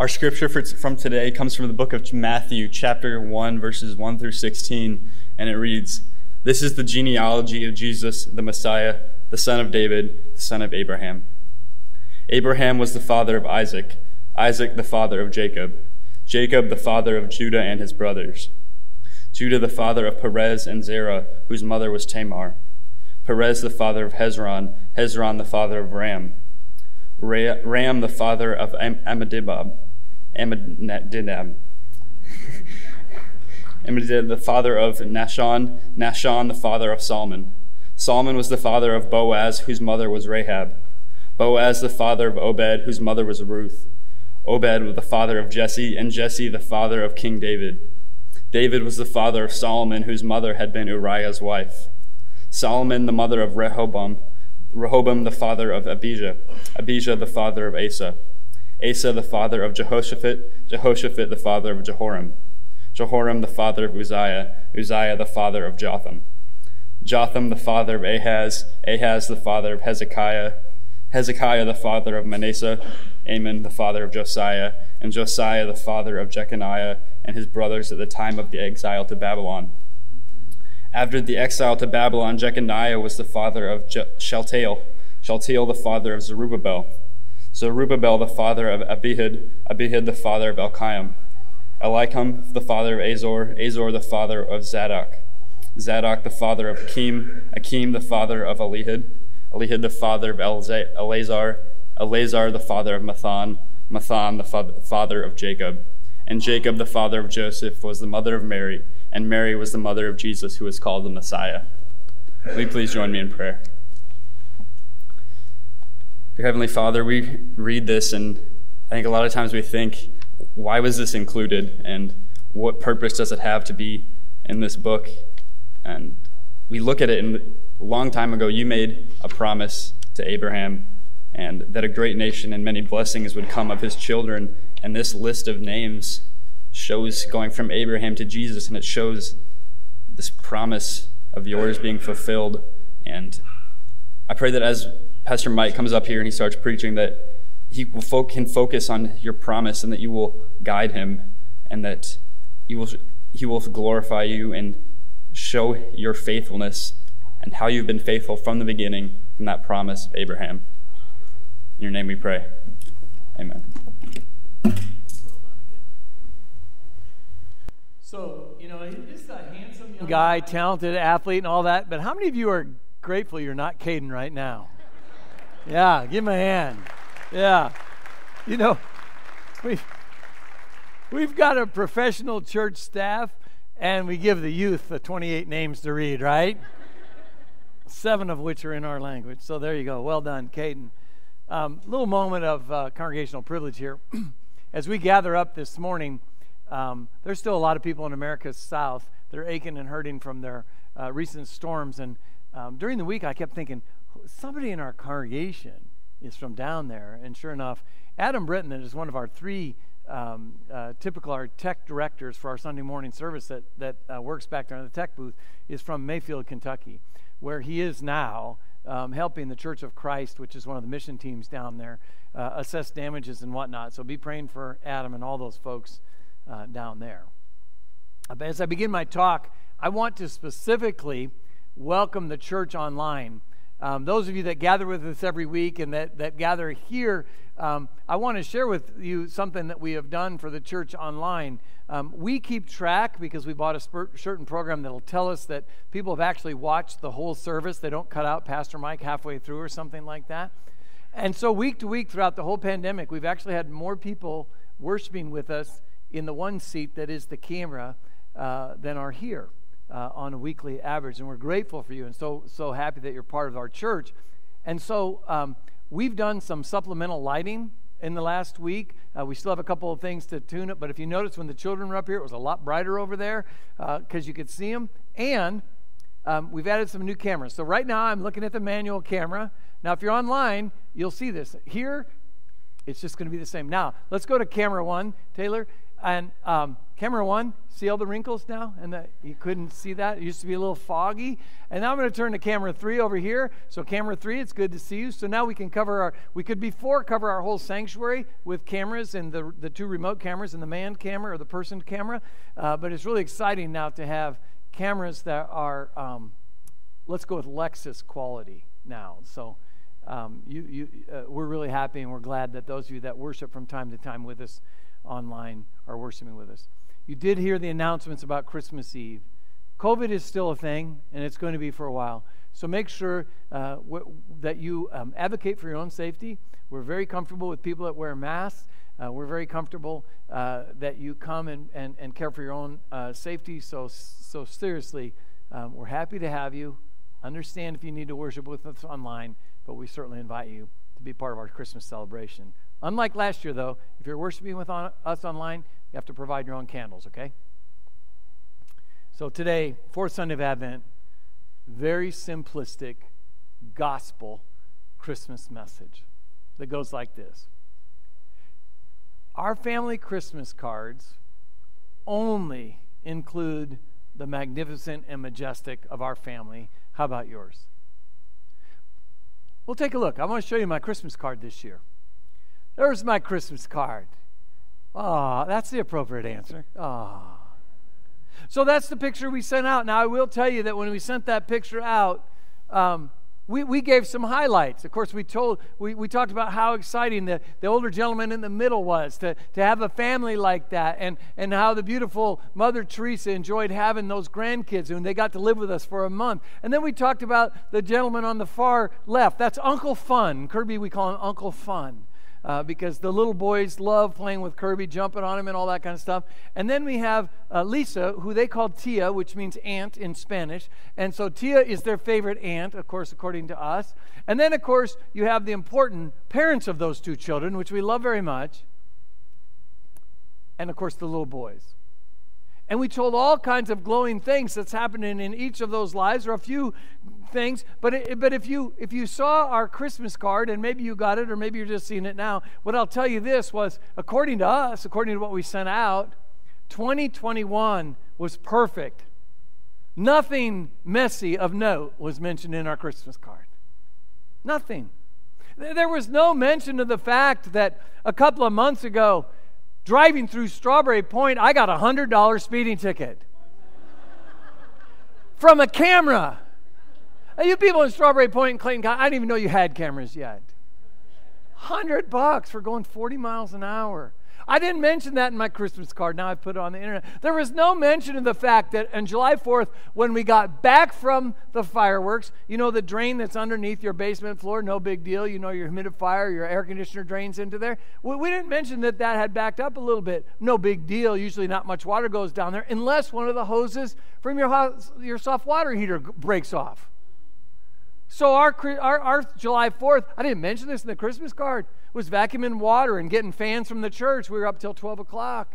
Our scripture from today comes from the book of Matthew, chapter 1, verses 1 through 16, and it reads This is the genealogy of Jesus, the Messiah, the son of David, the son of Abraham. Abraham was the father of Isaac, Isaac the father of Jacob, Jacob the father of Judah and his brothers, Judah the father of Perez and Zerah, whose mother was Tamar, Perez the father of Hezron, Hezron the father of Ram, Ram the father of Amminadab, Amminadab, um, Amminadab the father of Nahshon, Nahshon the father of Solomon. Solomon was the father of Boaz, whose mother was Rahab. Boaz the father of Obed, whose mother was Ruth. Obed was the father of Jesse, and Jesse the father of King David. David was the father of Solomon, whose mother had been Uriah's wife. Solomon the mother of Rehoboam, Rehoboam the father of Abijah, Abijah the father of Asa, Asa the father of Jehoshaphat, Jehoshaphat the father of Jehoram, Jehoram the father of Uzziah, Uzziah the father of Jotham, Jotham the father of Ahaz, Ahaz the father of Hezekiah, Hezekiah the father of Manasseh, Amon the father of Josiah, and Josiah the father of Jeconiah and his brothers at the time of the exile to Babylon. After the exile to Babylon, Jeconiah was the father of Je- Shealtiel, Shealtiel the father of Zerubbabel, Zerubbabel the father of Abihud, Abihud the father of Elkiam, Eliakim the father of Azor, Azor the father of Zadok, Zadok the father of Akim, Akim the father of Elihud, Elihud the father of Eleazar, Eleazar the father of Matthan, Matthan the father of Jacob, and Jacob the father of Joseph was the mother of Mary, and Mary was the mother of Jesus, who is called the Messiah. Will you please join me in prayer? Dear Heavenly Father, we read this, and I think a lot of times we think, why was this included, and what purpose does it have to be in this book? And we look at it, and a long time ago, you made a promise to Abraham, and that a great nation and many blessings would come of his children. And this list of names shows going from Abraham to Jesus, and it shows this promise of yours being fulfilled. And I pray that as Pastor Mike comes up here and he starts preaching, that he fo- can focus on your promise and that you will guide him and that you will, he will glorify you and show your faithfulness and how you've been faithful from the beginning from that promise of Abraham. In your name we pray. Amen. So, you know, he's a handsome young guy, talented athlete, and all that, but how many of you are grateful you're not Caden right now? Yeah, give him a hand. Yeah. You know, we've, we've got a professional church staff, and we give the youth the 28 names to read, right? seven of which are in our language. So there you go. Well done, Caden. Um, little moment of uh, congregational privilege here. As we gather up this morning, um, there's still a lot of people in America's South that are aching and hurting from their uh, recent storms. And um, during the week, I kept thinking, somebody in our congregation is from down there. And sure enough, Adam Britton is one of our three um, uh, typical our tech directors for our Sunday morning service that, that uh, works back there in the tech booth is from Mayfield, Kentucky where he is now, um, helping the Church of Christ, which is one of the mission teams down there, uh, assess damages and whatnot. So be praying for Adam and all those folks uh, down there. As I begin my talk, I want to specifically welcome the church online. Um, those of you that gather with us every week and that, that gather here, um, I want to share with you something that we have done for the church online. Um, we keep track because we bought a certain program that'll tell us that people have actually watched the whole service. They don't cut out Pastor Mike halfway through or something like that. And so, week to week throughout the whole pandemic, we've actually had more people worshiping with us in the one seat that is the camera uh, than are here uh, on a weekly average. And we're grateful for you and so, so happy that you're part of our church. And so um, we've done some supplemental lighting in the last week. Uh, we still have a couple of things to tune it, but if you notice when the children were up here, it was a lot brighter over there because uh, you could see them. And um, we've added some new cameras. So right now I'm looking at the manual camera. Now, if you're online, you'll see this. Here, it's just going to be the same. Now, let's go to camera one, Taylor. And um, camera one, see all the wrinkles now? And the, you couldn't see that? It used to be a little foggy. And now I'm going to turn to camera three over here. So, camera three, it's good to see you. So now we can cover our, we could before cover our whole sanctuary with cameras and the, the two remote cameras and the manned camera or the person camera. Uh, but it's really exciting now to have cameras that are, um, let's go with Lexus quality now. So, um, you, you, uh, we're really happy and we're glad that those of you that worship from time to time with us online are worshiping with us. You did hear the announcements about Christmas Eve. COVID is still a thing, and it's going to be for a while. So make sure uh, w- that you um, advocate for your own safety. We're very comfortable with people that wear masks. Uh, we're very comfortable uh, that you come and, and, and care for your own uh, safety. So, so seriously, um, we're happy to have you. Understand if you need to worship with us online, but we certainly invite you to be part of our Christmas celebration. Unlike last year, though, if you're worshiping with on, us online, you have to provide your own candles, okay? So today, fourth Sunday of Advent, very simplistic gospel Christmas message that goes like this Our family Christmas cards only include the magnificent and majestic of our family. How about yours? Well, take a look. I want to show you my Christmas card this year. There's my Christmas card. Ah, that's the appropriate answer. Ah. So that's the picture we sent out. Now, I will tell you that when we sent that picture out, um, we, we gave some highlights. Of course, we told we, we talked about how exciting the, the older gentleman in the middle was to, to have a family like that and, and how the beautiful Mother Teresa enjoyed having those grandkids and they got to live with us for a month. And then we talked about the gentleman on the far left. That's Uncle Fun. Kirby, we call him Uncle Fun uh, because the little boys love playing with Kirby, jumping on him, and all that kind of stuff. And then we have uh, Lisa, who they call Tia, which means aunt in Spanish. And so Tia is their favorite aunt, of course, according to us. And then, of course, you have the important parents of those two children, which we love very much. And, of course, the little boys. And we told all kinds of glowing things that's happening in each of those lives, or a few things. But, it, but if, you, if you saw our Christmas card, and maybe you got it, or maybe you're just seeing it now, what I'll tell you this was according to us, according to what we sent out, 2021 was perfect. Nothing messy of note was mentioned in our Christmas card. Nothing. There was no mention of the fact that a couple of months ago, driving through Strawberry Point, I got a $100 speeding ticket from a camera. You people in Strawberry Point and Clayton I didn't even know you had cameras yet. 100 bucks for going 40 miles an hour. I didn't mention that in my Christmas card. Now I've put it on the internet. There was no mention of the fact that on July 4th, when we got back from the fireworks, you know, the drain that's underneath your basement floor, no big deal. You know, your humidifier, your air conditioner drains into there. We, we didn't mention that that had backed up a little bit. No big deal. Usually not much water goes down there unless one of the hoses from your, house, your soft water heater breaks off. So our, our, our July 4th, I didn't mention this in the Christmas card was vacuuming water and getting fans from the church. We were up till 12 o'clock,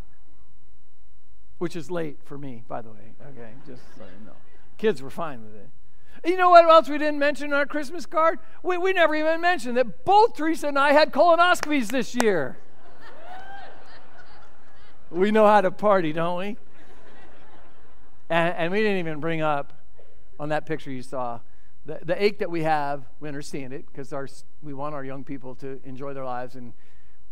which is late for me, by the way. Okay, just so you know. Kids were fine with it. You know what else we didn't mention in our Christmas card? We, we never even mentioned that both Teresa and I had colonoscopies this year. we know how to party, don't we? And, and we didn't even bring up on that picture you saw the, the ache that we have, we understand it because we want our young people to enjoy their lives. And,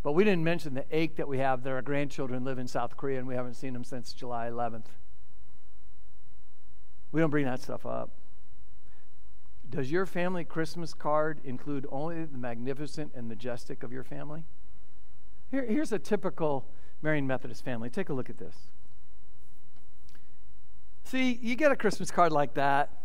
but we didn't mention the ache that we have that our grandchildren live in South Korea and we haven't seen them since July 11th. We don't bring that stuff up. Does your family Christmas card include only the magnificent and majestic of your family? Here, here's a typical Marian Methodist family. Take a look at this. See, you get a Christmas card like that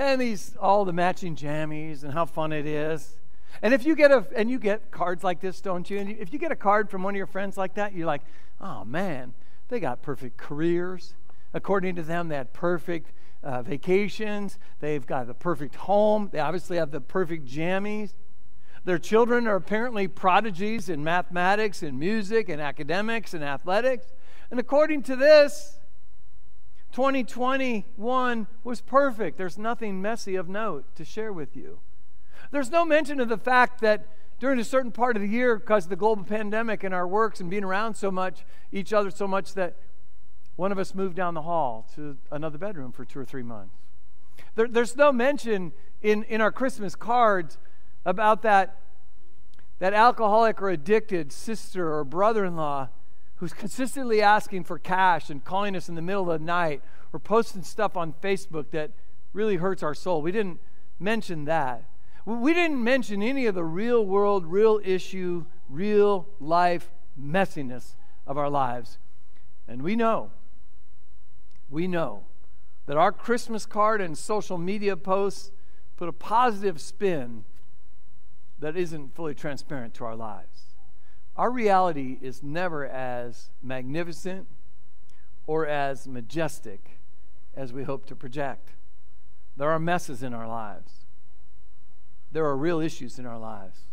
and these all the matching jammies and how fun it is. And if you get a and you get cards like this, don't you? And if you get a card from one of your friends like that, you're like, oh man, they got perfect careers. According to them, they had perfect uh, vacations. They've got the perfect home. They obviously have the perfect jammies. Their children are apparently prodigies in mathematics and music and academics and athletics. And according to this, 2021 was perfect. There's nothing messy of note to share with you. There's no mention of the fact that during a certain part of the year, because of the global pandemic and our works and being around so much, each other so much, that one of us moved down the hall to another bedroom for two or three months. There, there's no mention in, in our Christmas cards about that, that alcoholic or addicted sister or brother in law who's consistently asking for cash and calling us in the middle of the night or posting stuff on Facebook that really hurts our soul. We didn't mention that. We didn't mention any of the real world, real issue, real life messiness of our lives. And we know, we know that our Christmas card and social media posts put a positive spin that isn't fully transparent to our lives. Our reality is never as magnificent or as majestic as we hope to project. There are messes in our lives, there are real issues in our lives.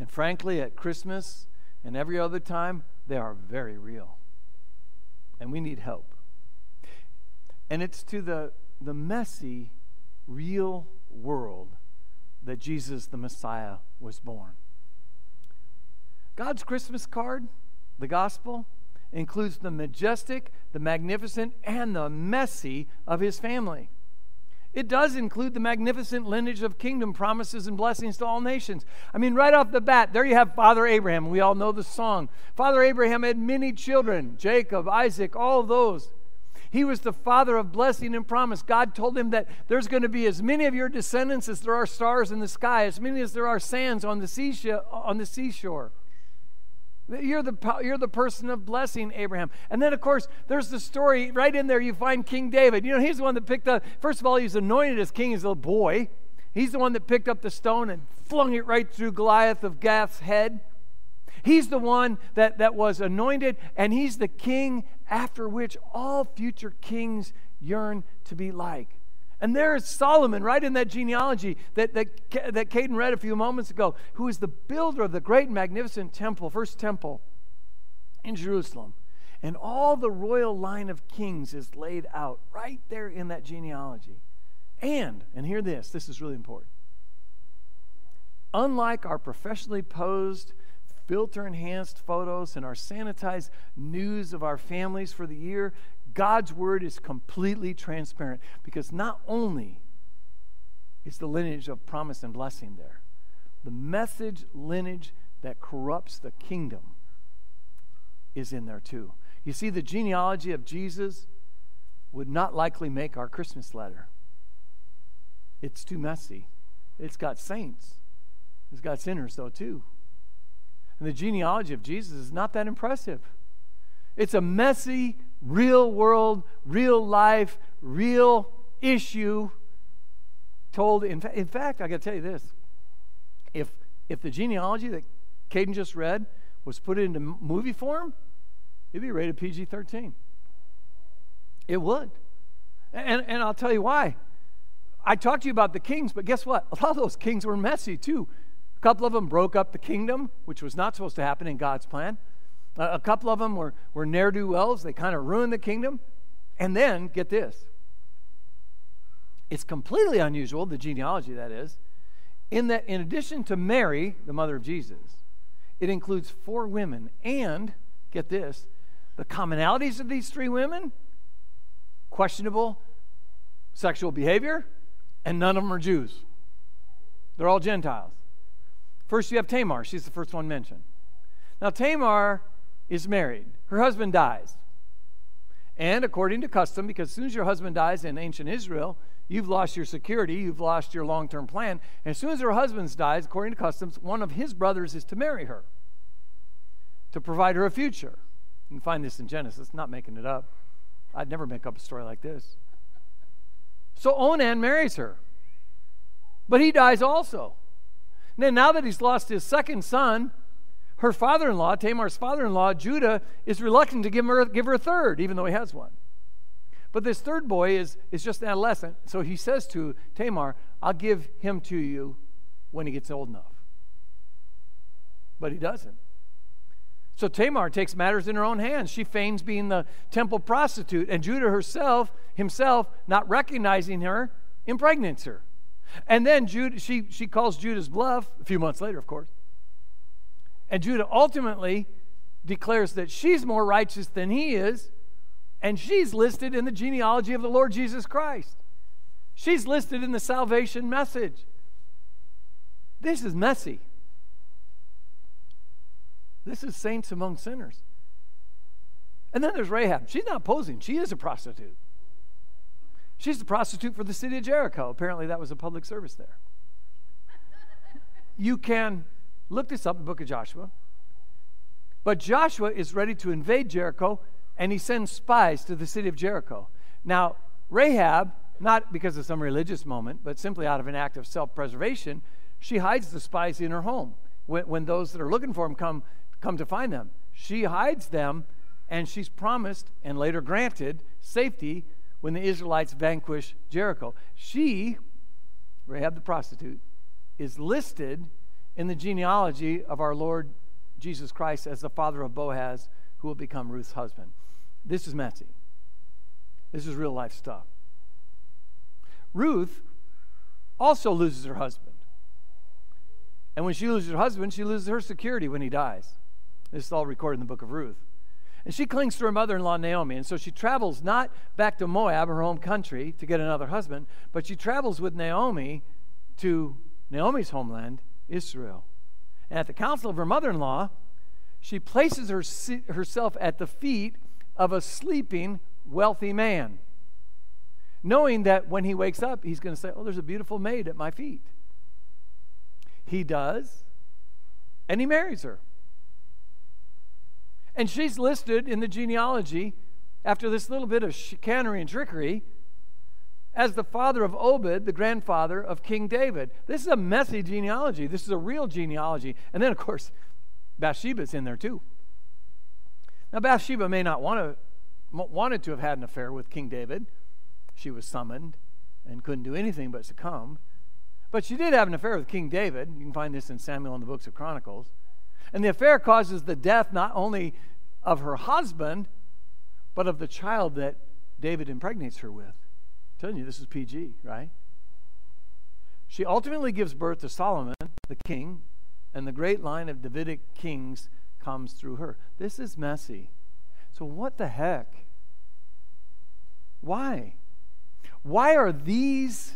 And frankly, at Christmas and every other time, they are very real. And we need help. And it's to the, the messy, real world that Jesus the Messiah was born. God's Christmas card, the gospel, includes the majestic, the magnificent, and the messy of his family. It does include the magnificent lineage of kingdom promises and blessings to all nations. I mean, right off the bat, there you have Father Abraham. We all know the song. Father Abraham had many children Jacob, Isaac, all those. He was the father of blessing and promise. God told him that there's going to be as many of your descendants as there are stars in the sky, as many as there are sands on the seashore. On the seashore. You're the, you're the person of blessing, Abraham. And then, of course, there's the story right in there. You find King David. You know, he's the one that picked up, first of all, he's anointed as king as a boy. He's the one that picked up the stone and flung it right through Goliath of Gath's head. He's the one that, that was anointed, and he's the king after which all future kings yearn to be like. And there is Solomon, right in that genealogy that, that, that Caden read a few moments ago, who is the builder of the great and magnificent temple, first temple in Jerusalem. And all the royal line of kings is laid out right there in that genealogy. And, and hear this, this is really important. Unlike our professionally posed, filter enhanced photos and our sanitized news of our families for the year, God's word is completely transparent because not only is the lineage of promise and blessing there, the message lineage that corrupts the kingdom is in there too. You see, the genealogy of Jesus would not likely make our Christmas letter. It's too messy. It's got saints, it's got sinners, though, too. And the genealogy of Jesus is not that impressive. It's a messy real world, real life, real issue told. In, fa- in fact, I got to tell you this if, if the genealogy that Caden just read was put into movie form, it'd be rated PG 13. It would. And, and I'll tell you why. I talked to you about the kings, but guess what? A lot of those kings were messy too. A couple of them broke up the kingdom, which was not supposed to happen in God's plan. A couple of them were, were ne'er do wells. They kind of ruined the kingdom. And then, get this it's completely unusual, the genealogy that is, in that in addition to Mary, the mother of Jesus, it includes four women. And, get this, the commonalities of these three women questionable sexual behavior, and none of them are Jews. They're all Gentiles. First, you have Tamar. She's the first one mentioned. Now, Tamar is married. Her husband dies. And according to custom, because as soon as your husband dies in ancient Israel, you've lost your security, you've lost your long term plan. And as soon as her husband dies, according to customs, one of his brothers is to marry her, to provide her a future. You can find this in Genesis, not making it up. I'd never make up a story like this. So Onan marries her, but he dies also. Then, now that he's lost his second son, her father in law, Tamar's father in law, Judah, is reluctant to give her, give her a third, even though he has one. But this third boy is, is just an adolescent. So he says to Tamar, I'll give him to you when he gets old enough. But he doesn't. So Tamar takes matters in her own hands. She feigns being the temple prostitute, and Judah herself, himself, not recognizing her, impregnates her. And then Judah, she, she calls Judah's bluff, a few months later, of course, And Judah ultimately declares that she's more righteous than he is, and she's listed in the genealogy of the Lord Jesus Christ. She's listed in the salvation message. This is messy. This is saints among sinners. And then there's Rahab. She's not posing, she is a prostitute. She's the prostitute for the city of Jericho. Apparently, that was a public service there. You can look this up in the book of Joshua. But Joshua is ready to invade Jericho, and he sends spies to the city of Jericho. Now, Rahab, not because of some religious moment, but simply out of an act of self preservation, she hides the spies in her home. When, when those that are looking for them come, come to find them, she hides them, and she's promised and later granted safety when the Israelites vanquish Jericho. She, Rahab the prostitute, is listed in the genealogy of our Lord Jesus Christ as the father of Boaz, who will become Ruth's husband. This is messy. This is real life stuff. Ruth also loses her husband. And when she loses her husband, she loses her security when he dies. This is all recorded in the book of Ruth. And she clings to her mother in law, Naomi. And so she travels not back to Moab, her home country, to get another husband, but she travels with Naomi to Naomi's homeland, Israel. And at the counsel of her mother in law, she places her, herself at the feet of a sleeping, wealthy man, knowing that when he wakes up, he's going to say, Oh, there's a beautiful maid at my feet. He does, and he marries her. And she's listed in the genealogy after this little bit of chicanery and trickery as the father of Obed, the grandfather of King David. This is a messy genealogy. This is a real genealogy. And then, of course, Bathsheba's in there too. Now, Bathsheba may not want to, wanted to have had an affair with King David. She was summoned and couldn't do anything but succumb. But she did have an affair with King David. You can find this in Samuel and the books of Chronicles. And the affair causes the death not only of her husband, but of the child that David impregnates her with telling you this is PG, right? She ultimately gives birth to Solomon, the king, and the great line of Davidic kings comes through her. This is messy. So, what the heck? Why? Why are these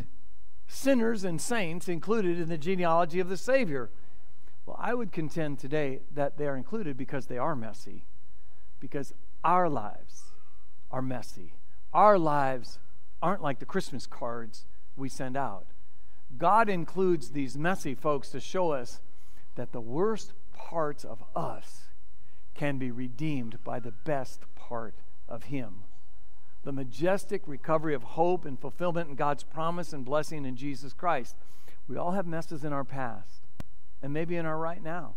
sinners and saints included in the genealogy of the Savior? Well, I would contend today that they are included because they are messy, because our lives are messy. Our lives aren't like the Christmas cards we send out. God includes these messy folks to show us that the worst parts of us can be redeemed by the best part of Him. The majestic recovery of hope and fulfillment in God's promise and blessing in Jesus Christ. We all have messes in our past, and maybe in our right now.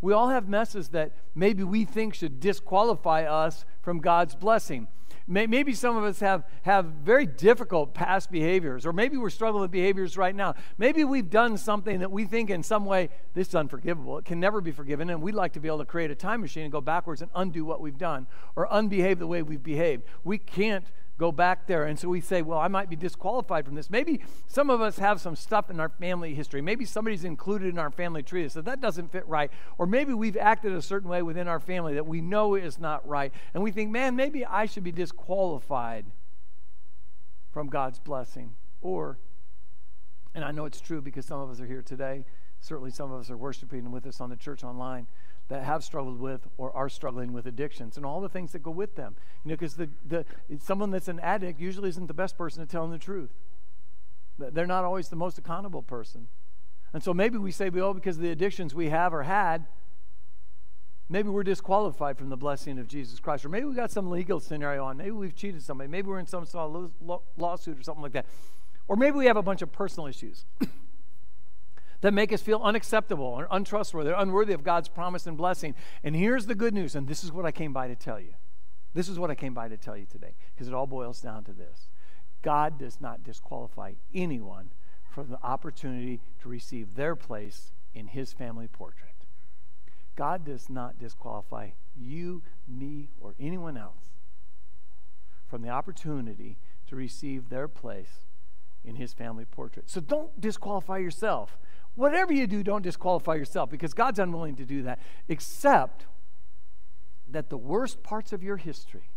We all have messes that maybe we think should disqualify us from God's blessing. Maybe some of us have, have very difficult past behaviors, or maybe we're struggling with behaviors right now. Maybe we've done something that we think in some way this is unforgivable. It can never be forgiven, and we'd like to be able to create a time machine and go backwards and undo what we've done or unbehave the way we've behaved. We can't go back there. And so we say, well, I might be disqualified from this. Maybe some of us have some stuff in our family history. Maybe somebody's included in our family tree that so that doesn't fit right. Or maybe we've acted a certain way within our family that we know is not right. And we think, man, maybe I should be disqualified from God's blessing. Or, and I know it's true because some of us are here today. Certainly, some of us are worshiping with us on the church online that have struggled with or are struggling with addictions and all the things that go with them. You know, because the, the, someone that's an addict usually isn't the best person to tell them the truth. They're not always the most accountable person. And so maybe we say, well, because of the addictions we have or had, maybe we're disqualified from the blessing of Jesus Christ. Or maybe we got some legal scenario on. Maybe we've cheated somebody. Maybe we're in some sort of lawsuit or something like that. Or maybe we have a bunch of personal issues. That make us feel unacceptable or untrustworthy or unworthy of God's promise and blessing. And here's the good news, and this is what I came by to tell you. This is what I came by to tell you today, because it all boils down to this God does not disqualify anyone from the opportunity to receive their place in his family portrait. God does not disqualify you, me, or anyone else from the opportunity to receive their place in his family portrait. So don't disqualify yourself Whatever you do, don't disqualify yourself because God's unwilling to do that, except that the worst parts of your history,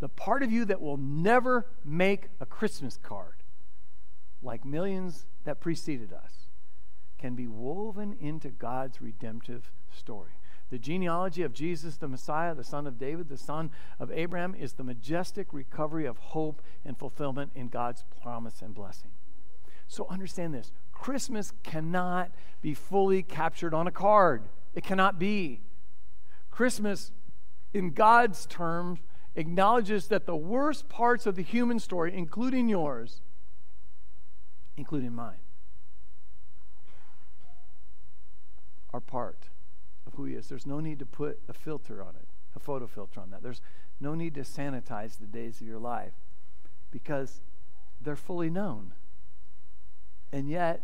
the part of you that will never make a Christmas card, like millions that preceded us, can be woven into God's redemptive story. The genealogy of Jesus, the Messiah, the son of David, the son of Abraham, is the majestic recovery of hope and fulfillment in God's promise and blessing. So understand this Christmas cannot be fully captured on a card. It cannot be. Christmas, in God's terms, acknowledges that the worst parts of the human story, including yours, including mine, are part of who He is. There's no need to put a filter on it, a photo filter on that. There's no need to sanitize the days of your life because they're fully known. And yet,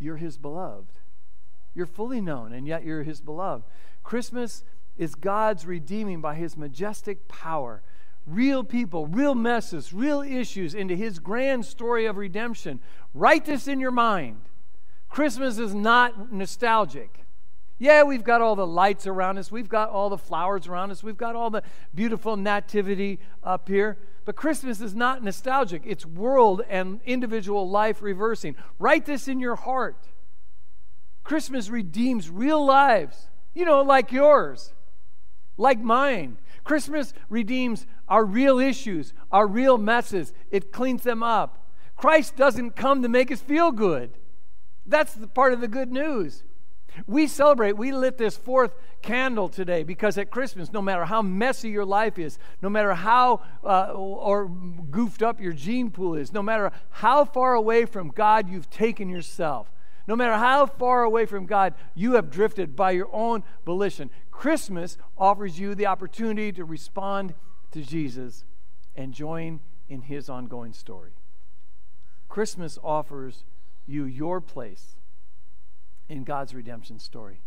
you're His beloved. You're fully known, and yet you're His beloved. Christmas is God's redeeming by His majestic power real people, real messes, real issues into His grand story of redemption. Write this in your mind. Christmas is not nostalgic. Yeah, we've got all the lights around us, we've got all the flowers around us, we've got all the beautiful nativity up here. But Christmas is not nostalgic, it's world and individual life reversing. Write this in your heart. Christmas redeems real lives, you know, like yours, like mine. Christmas redeems our real issues, our real messes, it cleans them up. Christ doesn't come to make us feel good. That's the part of the good news. We celebrate, we lit this fourth candle today because at Christmas, no matter how messy your life is, no matter how uh, or goofed up your gene pool is, no matter how far away from God you've taken yourself, no matter how far away from God you have drifted by your own volition, Christmas offers you the opportunity to respond to Jesus and join in his ongoing story. Christmas offers you your place in God's redemption story.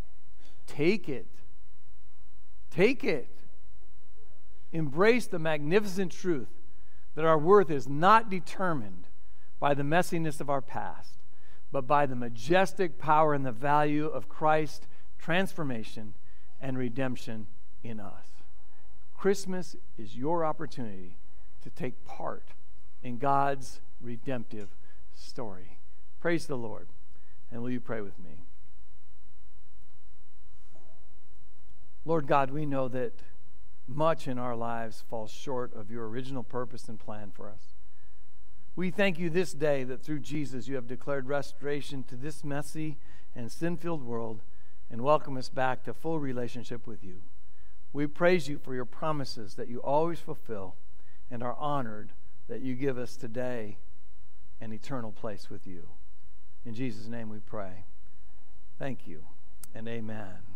Take it. Take it. Embrace the magnificent truth that our worth is not determined by the messiness of our past, but by the majestic power and the value of Christ's transformation and redemption in us. Christmas is your opportunity to take part in God's redemptive story. Praise the Lord. And will you pray with me? Lord God, we know that much in our lives falls short of your original purpose and plan for us. We thank you this day that through Jesus you have declared restoration to this messy and sin filled world and welcome us back to full relationship with you. We praise you for your promises that you always fulfill and are honored that you give us today an eternal place with you. In Jesus' name we pray. Thank you and amen.